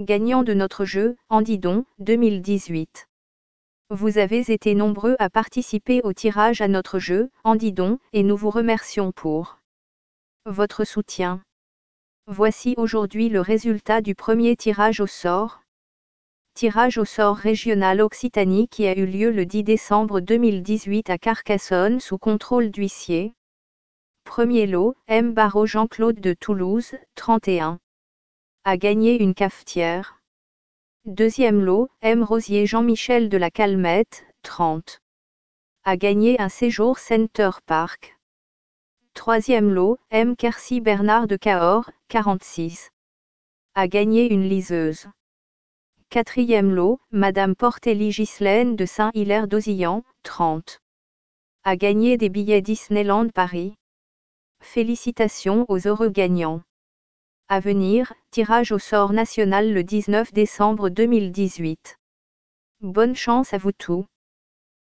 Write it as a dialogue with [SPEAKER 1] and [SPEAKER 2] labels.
[SPEAKER 1] Gagnant de notre jeu, Andidon, 2018. Vous avez été nombreux à participer au tirage à notre jeu, Andidon, et nous vous remercions pour votre soutien. Voici aujourd'hui le résultat du premier tirage au sort. Tirage au sort régional Occitanie qui a eu lieu le 10 décembre 2018 à Carcassonne sous contrôle d'huissier. Premier lot, M. Barreau Jean-Claude de Toulouse, 31. A gagné une cafetière. Deuxième lot, M. Rosier Jean-Michel de la Calmette, 30. A gagné un séjour Center Park. Troisième lot, M. Kercy Bernard de Cahors, 46. A gagné une liseuse. Quatrième lot, Madame Portelli Ghislaine de Saint-Hilaire d'Ozillan, 30. A gagné des billets Disneyland Paris. Félicitations aux heureux gagnants. À venir, tirage au sort national le 19 décembre 2018. Bonne chance à vous tous.